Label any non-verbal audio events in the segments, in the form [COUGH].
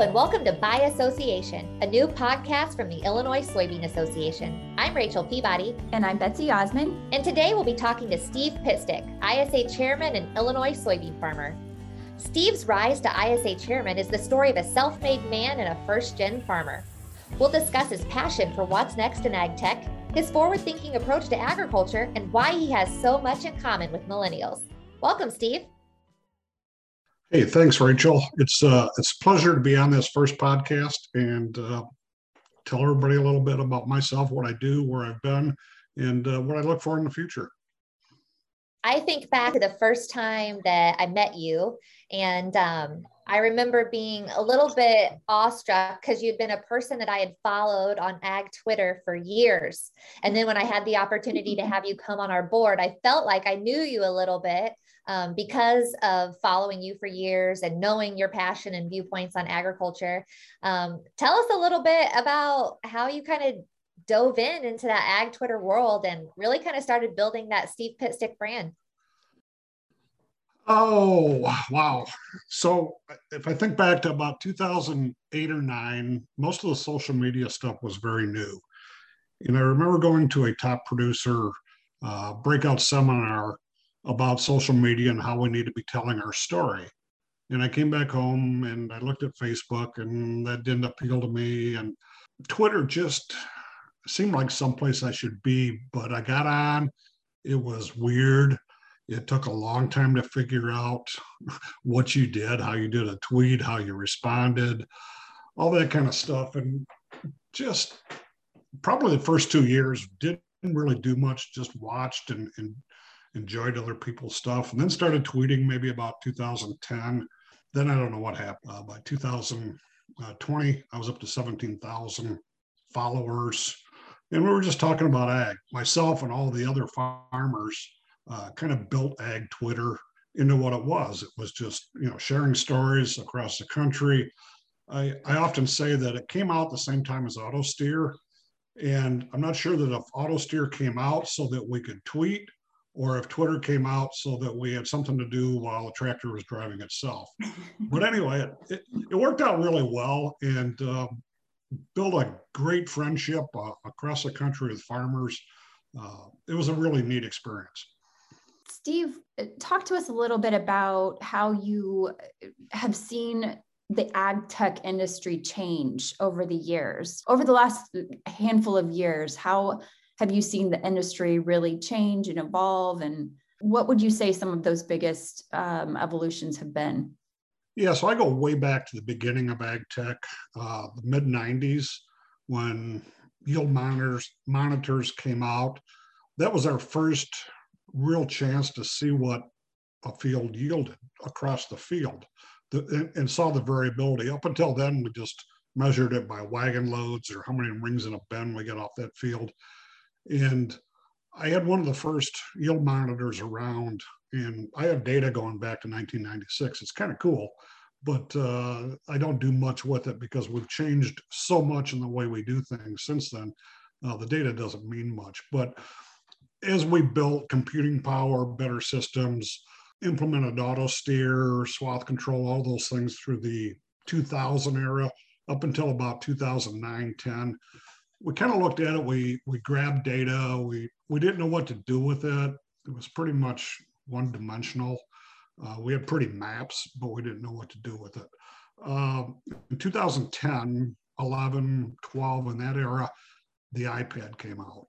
and welcome to By Association, a new podcast from the Illinois Soybean Association. I'm Rachel Peabody. And I'm Betsy Osmond. And today we'll be talking to Steve Pitstick, ISA chairman and Illinois soybean farmer. Steve's rise to ISA chairman is the story of a self made man and a first gen farmer. We'll discuss his passion for what's next in ag tech, his forward thinking approach to agriculture, and why he has so much in common with millennials. Welcome, Steve. Hey, thanks, Rachel. It's uh, it's a pleasure to be on this first podcast and uh, tell everybody a little bit about myself, what I do, where I've been, and uh, what I look for in the future. I think back to the first time that I met you, and um, I remember being a little bit awestruck because you'd been a person that I had followed on ag Twitter for years. And then when I had the opportunity to have you come on our board, I felt like I knew you a little bit um, because of following you for years and knowing your passion and viewpoints on agriculture. Um, tell us a little bit about how you kind of dove in into that ag Twitter world and really kind of started building that Steve Pitstick brand. Oh, wow. So if I think back to about 2008 or nine, most of the social media stuff was very new. And I remember going to a top producer uh, breakout seminar about social media and how we need to be telling our story. And I came back home and I looked at Facebook and that didn't appeal to me. And Twitter just seemed like someplace I should be, but I got on. It was weird. It took a long time to figure out [LAUGHS] what you did, how you did a tweet, how you responded, all that kind of stuff. And just probably the first two years didn't really do much, just watched and, and enjoyed other people's stuff, and then started tweeting maybe about 2010. Then I don't know what happened. Uh, by 2020, I was up to 17,000 followers. And we were just talking about ag. Myself and all the other farmers uh, kind of built ag Twitter into what it was. It was just, you know, sharing stories across the country. I, I often say that it came out the same time as AutoSteer. And I'm not sure that if AutoSteer came out so that we could tweet or if Twitter came out so that we had something to do while the tractor was driving itself. [LAUGHS] but anyway, it, it, it, worked out really well and uh, built a great friendship uh, across the country with farmers. Uh, it was a really neat experience. Steve, talk to us a little bit about how you have seen the ag tech industry change over the years, over the last handful of years. How have you seen the industry really change and evolve? And what would you say some of those biggest um, evolutions have been? Yeah, so I go way back to the beginning of ag tech, uh, the mid 90s, when yield monitors, monitors came out. That was our first real chance to see what a field yielded across the field the, and, and saw the variability. Up until then, we just measured it by wagon loads or how many rings in a bend we get off that field. And I had one of the first yield monitors around, and I have data going back to 1996. It's kind of cool, but uh, I don't do much with it because we've changed so much in the way we do things since then. Uh, the data doesn't mean much. But as we built computing power, better systems, implemented auto steer, swath control, all those things through the 2000 era up until about 2009, 10 we kind of looked at it. We we grabbed data. We we didn't know what to do with it. It was pretty much one dimensional. Uh, we had pretty maps, but we didn't know what to do with it. Uh, in 2010, 11, 12, in that era, the iPad came out.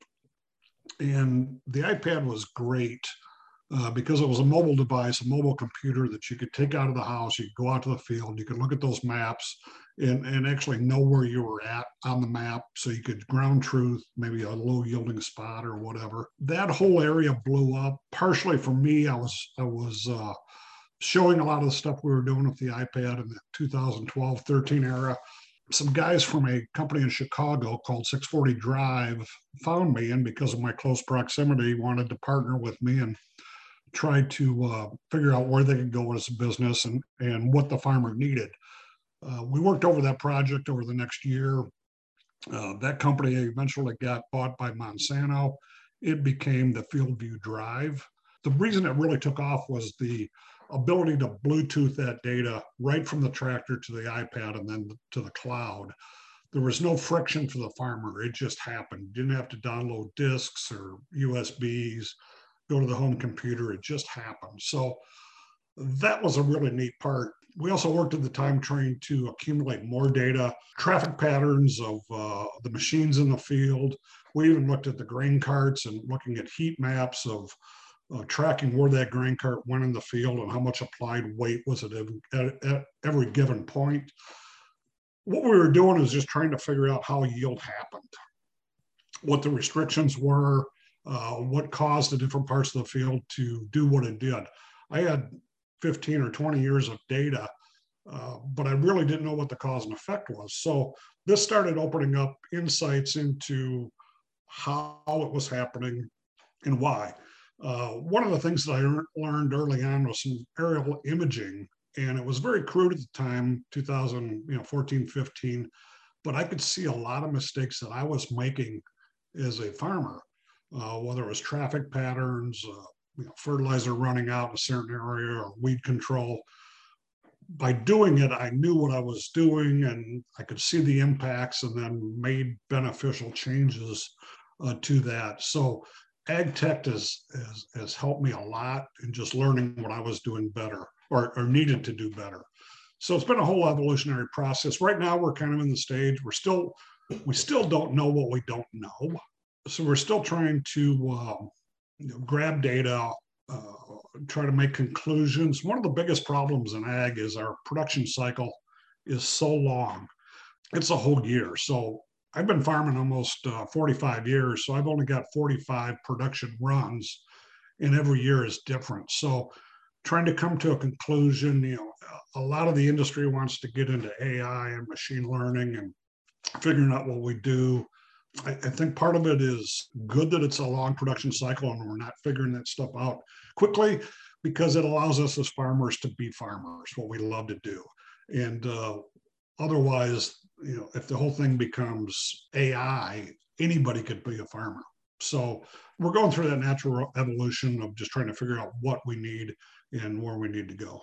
And the iPad was great uh, because it was a mobile device, a mobile computer that you could take out of the house. You could go out to the field, you could look at those maps and, and actually know where you were at on the map so you could ground truth, maybe a low yielding spot or whatever. That whole area blew up. Partially for me, I was, I was, uh, showing a lot of the stuff we were doing with the iPad in the 2012 13 era some guys from a company in Chicago called 640 Drive found me, and because of my close proximity, wanted to partner with me and tried to uh, figure out where they could go as a business and, and what the farmer needed. Uh, we worked over that project over the next year. Uh, that company eventually got bought by Monsanto. It became the FieldView Drive. The reason it really took off was the ability to Bluetooth that data right from the tractor to the iPad and then to the cloud. There was no friction for the farmer. It just happened. You didn't have to download disks or USBs, go to the home computer. It just happened. So that was a really neat part. We also worked at the time trying to accumulate more data, traffic patterns of uh, the machines in the field. We even looked at the grain carts and looking at heat maps of uh, tracking where that grain cart went in the field and how much applied weight was it at, at every given point. What we were doing is just trying to figure out how yield happened, what the restrictions were, uh, what caused the different parts of the field to do what it did. I had 15 or 20 years of data, uh, but I really didn't know what the cause and effect was. So this started opening up insights into how it was happening and why. Uh, one of the things that I learned early on was some aerial imaging, and it was very crude at the time, 2014, 15, but I could see a lot of mistakes that I was making as a farmer, uh, whether it was traffic patterns, uh, you know, fertilizer running out in a certain area or weed control. By doing it, I knew what I was doing and I could see the impacts and then made beneficial changes uh, to that. So ag tech has, has, has helped me a lot in just learning what I was doing better or, or needed to do better. So it's been a whole evolutionary process. Right now, we're kind of in the stage, we're still, we still don't know what we don't know. So we're still trying to um, you know, grab data, uh, try to make conclusions. One of the biggest problems in ag is our production cycle is so long. It's a whole year. So I've been farming almost uh, 45 years, so I've only got 45 production runs, and every year is different. So trying to come to a conclusion, you know, a lot of the industry wants to get into AI and machine learning and figuring out what we do. I, I, think part of it is good that it's a long production cycle and we're not figuring that stuff out quickly because it allows us as farmers to be farmers, what we love to do. And uh, otherwise, you know, if the whole thing becomes AI, anybody could be a farmer. So we're going through that natural evolution of just trying to figure out what we need and where we need to go.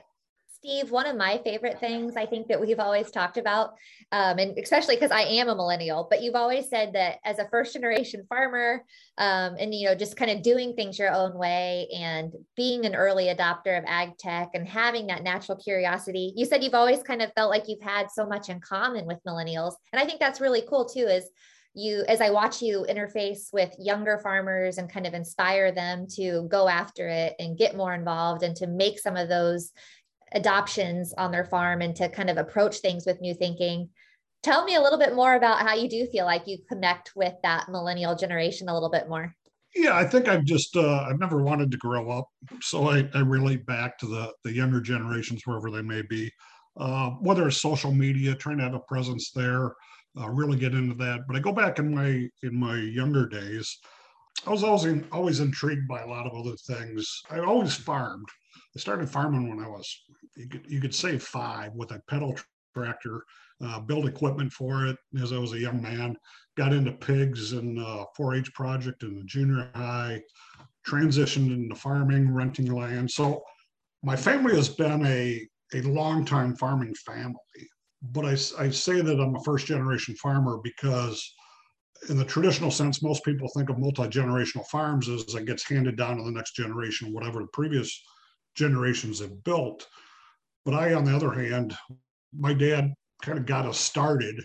Steve, one of my favorite things I think that we've always talked about, um, and especially because I am a millennial, but you've always said that as a first generation farmer, um, and you know, just kind of doing things your own way and being an early adopter of ag tech and having that natural curiosity, you said you've always kind of felt like you've had so much in common with millennials, and I think that's really cool too. Is you as i watch you interface with younger farmers and kind of inspire them to go after it and get more involved and to make some of those adoptions on their farm and to kind of approach things with new thinking. Tell me a little bit more about how you do feel like you connect with that millennial generation a little bit more. Yeah, I think I've just uh, I've never wanted to grow up, so I, I relate back to the the younger generations wherever they may be, uh, whether it's social media, trying to have a presence there, uh, really get into that. But I go back in my in my younger days, I was always in, always intrigued by a lot of other things. I always farmed. I started farming when I was you could, you could say five with a pedal tractor, uh, build equipment for it as I was a young man. Got into pigs and uh, 4-H project in the junior high, transitioned into farming, renting land. So my family has been a, a long time farming family. But I, I say that I'm a first generation farmer because in the traditional sense, most people think of multi-generational farms as it gets handed down to the next generation, whatever the previous generations have built. But I, on the other hand, my dad kind of got us started,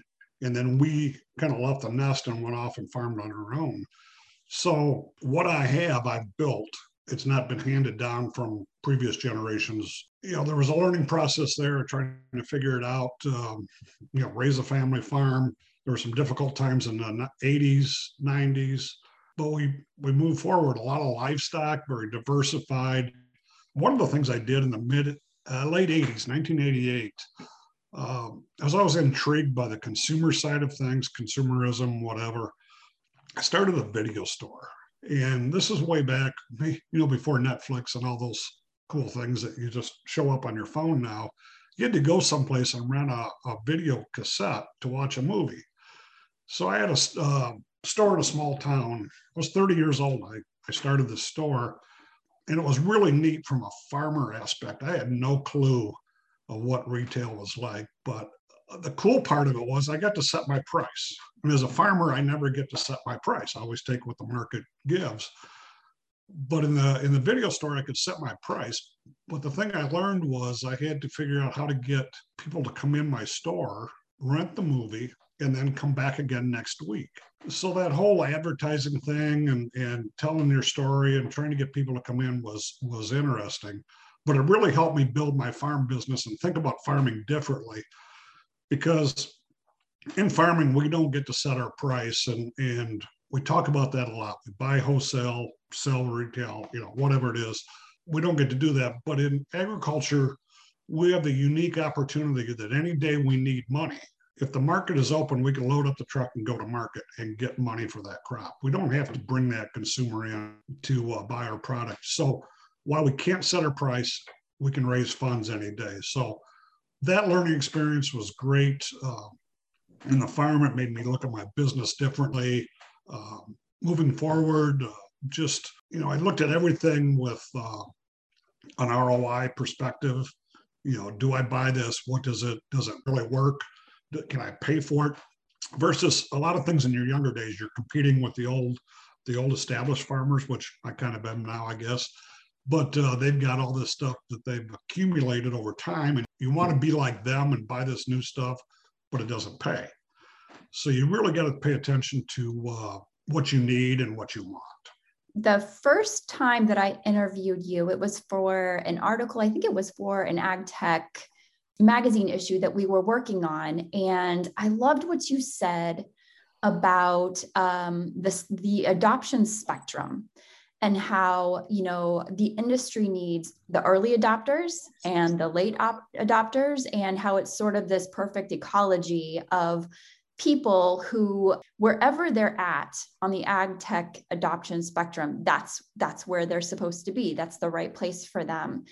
and then we kind of left the nest and went off and farmed on our own. So what I have, I've built. It's not been handed down from previous generations. You know, there was a learning process there, trying to figure it out. Um, you know, raise a family farm. There were some difficult times in the 80s, 90s, but we we moved forward. A lot of livestock, very diversified. One of the things I did in the mid uh, late 80s, 1988. Um, I was always intrigued by the consumer side of things, consumerism, whatever. I started a video store. And this is way back, you know, before Netflix and all those cool things that you just show up on your phone now. You had to go someplace and rent a, a video cassette to watch a movie. So I had a uh, store in a small town. I was 30 years old. I, I started the store and it was really neat from a farmer aspect. I had no clue of what retail was like, but the cool part of it was I got to set my price. And as a farmer, I never get to set my price. I always take what the market gives. But in the in the video store, I could set my price. But the thing I learned was I had to figure out how to get people to come in my store, rent the movie, and then come back again next week. So that whole advertising thing and, and telling your story and trying to get people to come in was was interesting. But it really helped me build my farm business and think about farming differently because in farming we don't get to set our price and and we talk about that a lot. We buy wholesale, sell retail, you know, whatever it is. We don't get to do that. But in agriculture, we have the unique opportunity that any day we need money, if the market is open, we can load up the truck and go to market and get money for that crop. We don't have to bring that consumer in to uh, buy our product. So while we can't set our price, we can raise funds any day. So that learning experience was great. Uh, in the farm, it made me look at my business differently. Um, moving forward, uh, just you know, I looked at everything with uh, an ROI perspective. You know, do I buy this? What does it? Does it really work? Can I pay for it? Versus a lot of things in your younger days, you're competing with the old, the old established farmers, which I kind of am now, I guess. But uh, they've got all this stuff that they've accumulated over time, and you want to be like them and buy this new stuff, but it doesn't pay. So you really got to pay attention to uh, what you need and what you want. The first time that I interviewed you, it was for an article. I think it was for an ag tech magazine issue that we were working on. And I loved what you said about um, this, the adoption spectrum and how you know the industry needs the early adopters and the late op- adopters and how it's sort of this perfect ecology of people who wherever they're at on the ag tech adoption spectrum that's that's where they're supposed to be that's the right place for them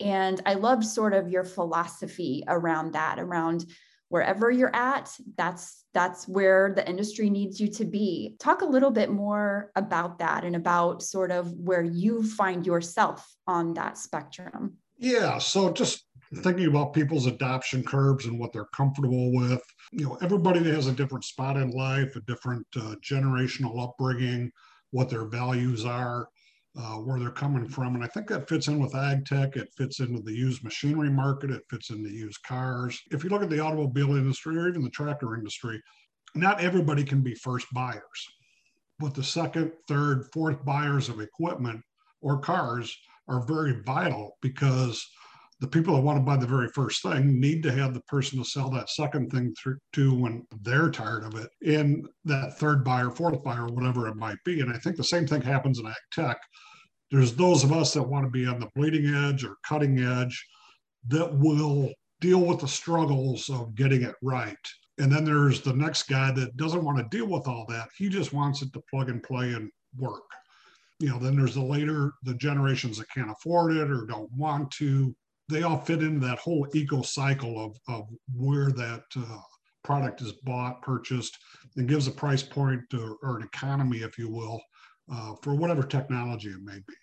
and i loved sort of your philosophy around that around wherever you're at that's that's where the industry needs you to be. Talk a little bit more about that and about sort of where you find yourself on that spectrum. Yeah so just thinking about people's adoption curves and what they're comfortable with. You know everybody has a different spot in life a different uh, generational upbringing what their values are uh, where they're coming from. And I think that fits in with ag tech. It fits into the used machinery market. It fits into used cars. If you look at the automobile industry or even the tractor industry, not everybody can be first buyers. But the second, third, fourth buyers of equipment or cars are very vital because the people that want to buy the very first thing need to have the person to sell that second thing through to when they're tired of it and that third buyer fourth buyer whatever it might be. And i think the same thing happens in ag tech. There's those of us that want to be on the bleeding edge or cutting edge that will deal with the struggles of getting it right. And then there's the next guy that doesn't want to deal with all that. He just wants it to plug and play and work. You know then there's the later the generations that can't afford it or don't want to they all fit into that whole eco cycle of, of where that uh, product is bought, purchased, and gives a price point or, an economy, if you will, uh, for whatever technology it may be.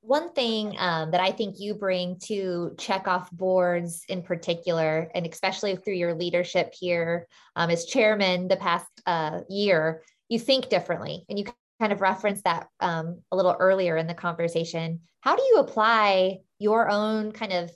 One thing um, that I think you bring to checkoff boards in particular, and especially through your leadership here um, as chairman the past uh, year, you think differently and you kind of referenced that um, a little earlier in the conversation. How do you apply your own kind of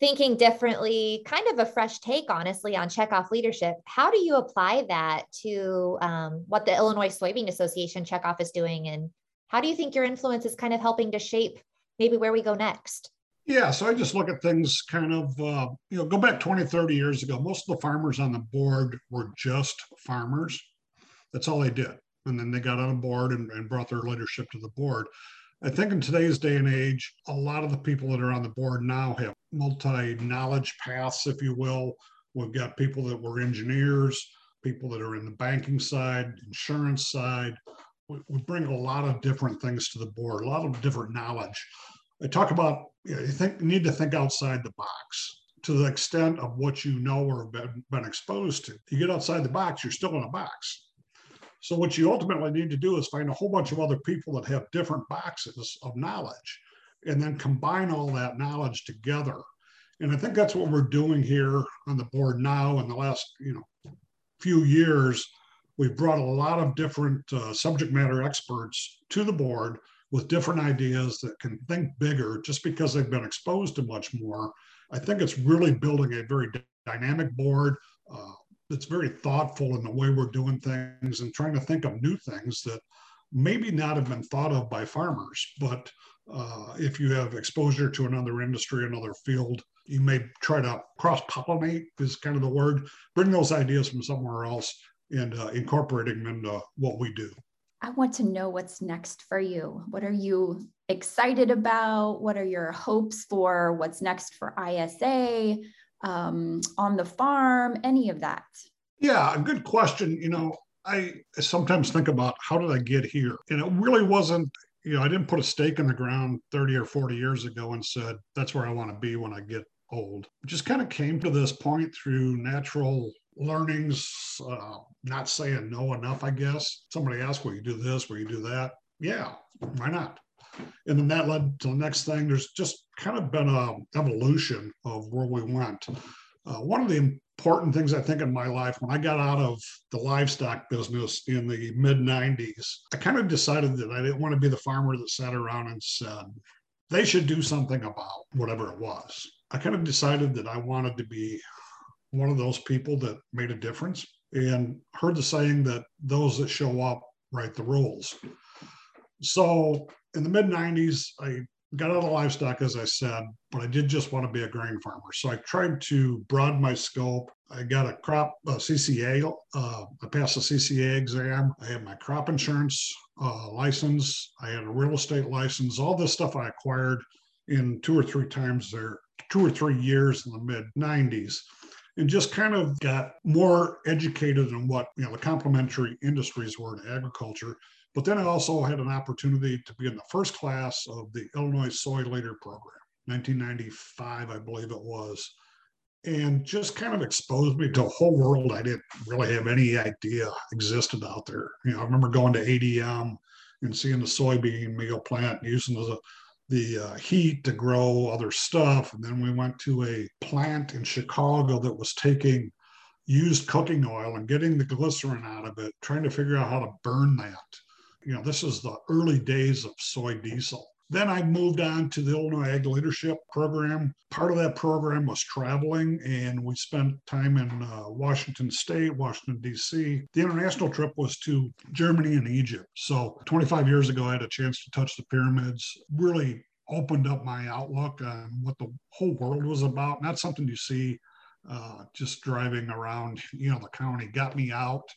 thinking differently, kind of a fresh take, honestly, on checkoff leadership? How do you apply that to um, what the Illinois Soybean Association checkoff is doing? And how do you think your influence is kind of helping to shape maybe where we go next? Yeah, so I just look at things kind of, uh, you know, go back 20, 30 years ago. Most of the farmers on the board were just farmers. That's all they did and then they got on a board and, and brought their leadership to the board. I think in today's day and age, a lot of the people that are on the board now have multi knowledge paths, if you will. We've got people that were engineers, people that are in the banking side, insurance side. We, bring a lot of different things to the board, a lot of different knowledge. I talk about you, know, you think you need to think outside the box to the extent of what you know or been, been exposed to. You get outside the box, you're still in a box so what you ultimately need to do is find a whole bunch of other people that have different boxes of knowledge and then combine all that knowledge together. And I think that's what we're doing here on the board now. In the last, you know, few years, we've brought a lot of different uh, subject matter experts to the board with different ideas that can think bigger just because they've been exposed to much more. I think it's really building a very dynamic board uh, that's very thoughtful in the way we're doing things and trying to think of new things that maybe not have been thought of by farmers. But uh, if you have exposure to another industry, another field, you may try to cross pollinate, is kind of the word, bring those ideas from somewhere else and uh, incorporating them into what we do. I want to know what's next for you. What are you excited about? What are your hopes for what's next for ISA, um, on the farm, any of that? Yeah, a good question. You know, I sometimes think about how did I get here? And it really wasn't, you know, I didn't put a stake in the ground 30 or 40 years ago and said, that's where I want to be when I get old. Just kind of came to this point through natural learnings, uh, not saying no enough, I guess. Somebody asked, will you do this? Will you do that? Yeah, why not? And then that led to the next thing. There's just kind of been a evolution of where we went. Uh, one of the important things I think in my life, when I got out of the livestock business in the mid 90s, I kind of decided that I didn't want to be the farmer that sat around and said, they should do something about whatever it was. I kind of decided that I wanted to be one of those people that made a difference and heard the saying that those that show up write the rules. So in the mid 90s, I got out of livestock, as I said, but I did just want to be a grain farmer. So I tried to broaden my scope. I got a crop uh, CCA. Uh, I passed the CCA exam. I had my crop insurance uh, license. I had a real estate license. All this stuff I acquired in two or three times there, two or three years in the mid 90s and just kind of got more educated in what you know the complementary industries were in agriculture. But then I also had an opportunity to be in the first class of the Illinois Soy Leader Program, 1995, I believe it was, and just kind of exposed me to a whole world I didn't really have any idea existed out there. You know, I remember going to ADM and seeing the soybean meal plant using the the uh, heat to grow other stuff. And then we went to a plant in Chicago that was taking used cooking oil and getting the glycerin out of it, trying to figure out how to burn that. You know, this is the early days of soy diesel. Then I moved on to the Illinois Ag Leadership Program. Part of that program was traveling, and we spent time in uh, Washington State, Washington, D.C. The international trip was to Germany and Egypt. So 25 years ago, I had a chance to touch the pyramids, really opened up my outlook on what the whole world was about. Not something you see uh, just driving around, you know, the county, got me out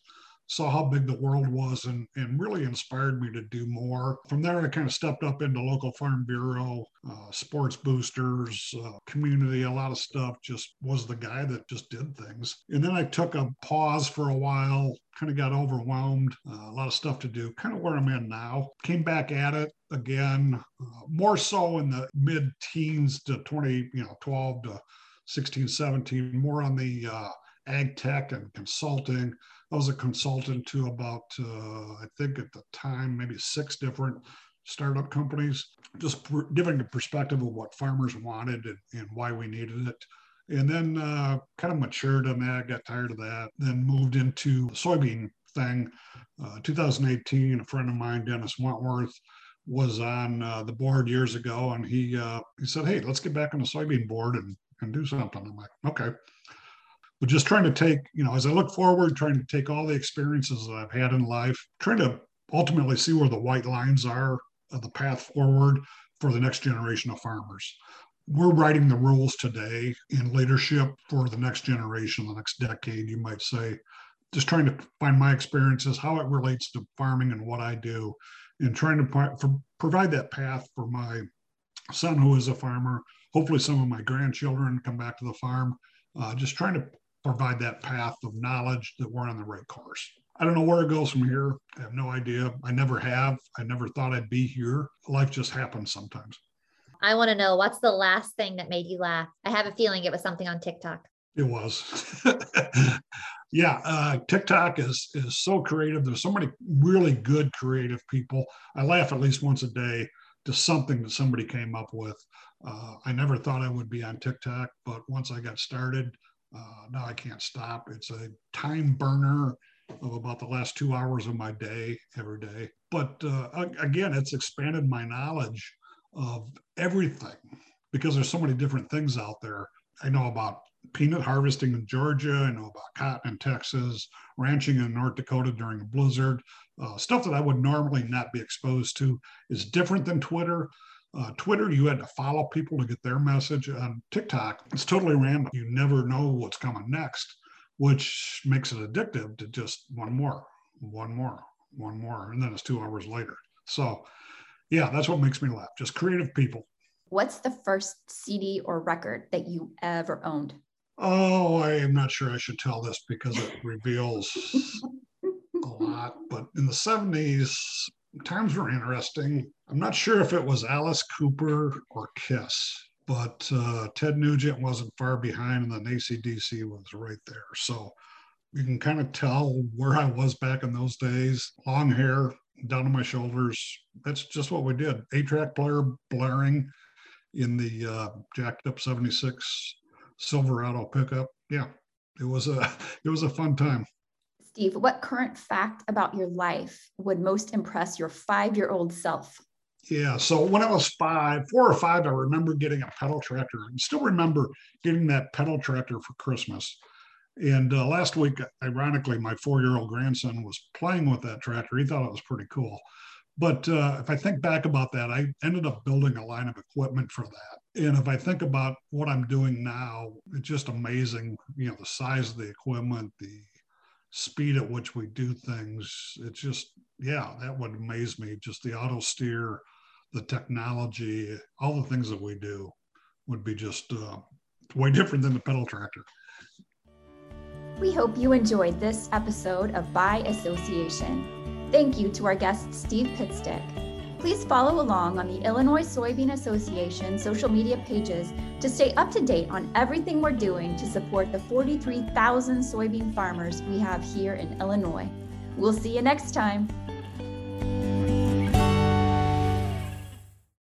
saw how big the world was and, and really inspired me to do more. From there, I kind of stepped up into local farm bureau, uh, sports boosters, uh, community, a lot of stuff. Just was the guy that just did things. And then I took a pause for a while, kind of got overwhelmed, uh, a lot of stuff to do, kind of where I'm in now. Came back at it again, uh, more so in the mid teens to 20, you know, 12 to 16, 17, more on the uh, ag tech and consulting I was a consultant to about, uh, I think at the time, maybe six different startup companies, just pr- giving a perspective of what farmers wanted and, and why we needed it. And then uh, kind of matured on that, got tired of that, then moved into the soybean thing. Uh, 2018, a friend of mine, Dennis Wentworth, was on uh, the board years ago, and he uh, he said, "Hey, let's get back on the soybean board and and do something." I'm like, "Okay." But just trying to take, you know, as I look forward, trying to take all the experiences that I've had in life, trying to ultimately see where the white lines are of the path forward for the next generation of farmers. We're writing the rules today in leadership for the next generation, the next decade, you might say. Just trying to find my experiences, how it relates to farming and what I do, and trying to provide that path for my son who is a farmer. Hopefully, some of my grandchildren come back to the farm. Uh, just trying to provide that path of knowledge that we're on the right course. I don't know where it goes from here. I have no idea. I never have. I never thought I'd be here. Life just happens sometimes. I want to know what's the last thing that made you laugh? I have a feeling it was something on TikTok. It was. [LAUGHS] yeah, uh, TikTok is is so creative. There's so many really good creative people. I laugh at least once a day just something that somebody came up with. Uh, I never thought I would be on TikTok, but once I got started, uh, now I can't stop. It's a time burner of about the last two hours of my day every day. But uh, again, it's expanded my knowledge of everything because there's so many different things out there. I know about peanut harvesting in Georgia. I know about cotton in Texas, ranching in North Dakota during a blizzard. Uh, stuff that I would normally not be exposed to is different than Twitter. Uh, Twitter, you had to follow people to get their message. On TikTok, it's totally random. You never know what's coming next, which makes it addictive to just one more, one more, one more, and then it's two hours later. So, yeah, that's what makes me laugh. Just creative people. What's the first CD or record that you ever owned? Oh, I am not sure I should tell this because it reveals [LAUGHS] a lot. But in the 70s, times were interesting. I'm not sure if it was Alice Cooper or Kiss, but uh, Ted Nugent wasn't far behind, and then ACDC was right there. So you can kind of tell where I was back in those days. Long hair down to my shoulders. That's just what we did. Eight track player blaring in the uh, jacked up 76 Silverado pickup. Yeah, it was a [LAUGHS] it was a fun time. Steve, what current fact about your life would most impress your five-year-old self? Yeah, so when I was five, four or five, I remember getting a pedal tractor. I still remember getting that pedal tractor for Christmas. And uh, last week, ironically, my four-year-old grandson was playing with that tractor. He thought it was pretty cool. But uh, if I think back about that, I ended up building a line of equipment for that. And if I think about what I'm doing now, it's just amazing. You know, the size of the equipment, the speed at which we do things. It's just, yeah, that would amaze me. Just the auto steer, the technology, all the things that we do would be just uh, way [LAUGHS] different than the pedal tractor. We hope you enjoyed this episode of By Association. Thank you to our guest, Steve Pitstick. Please follow along on the Illinois Soybean Association social media pages to stay up to date on everything we're doing to support the 43,000 soybean farmers we have here in Illinois. We'll see you next time.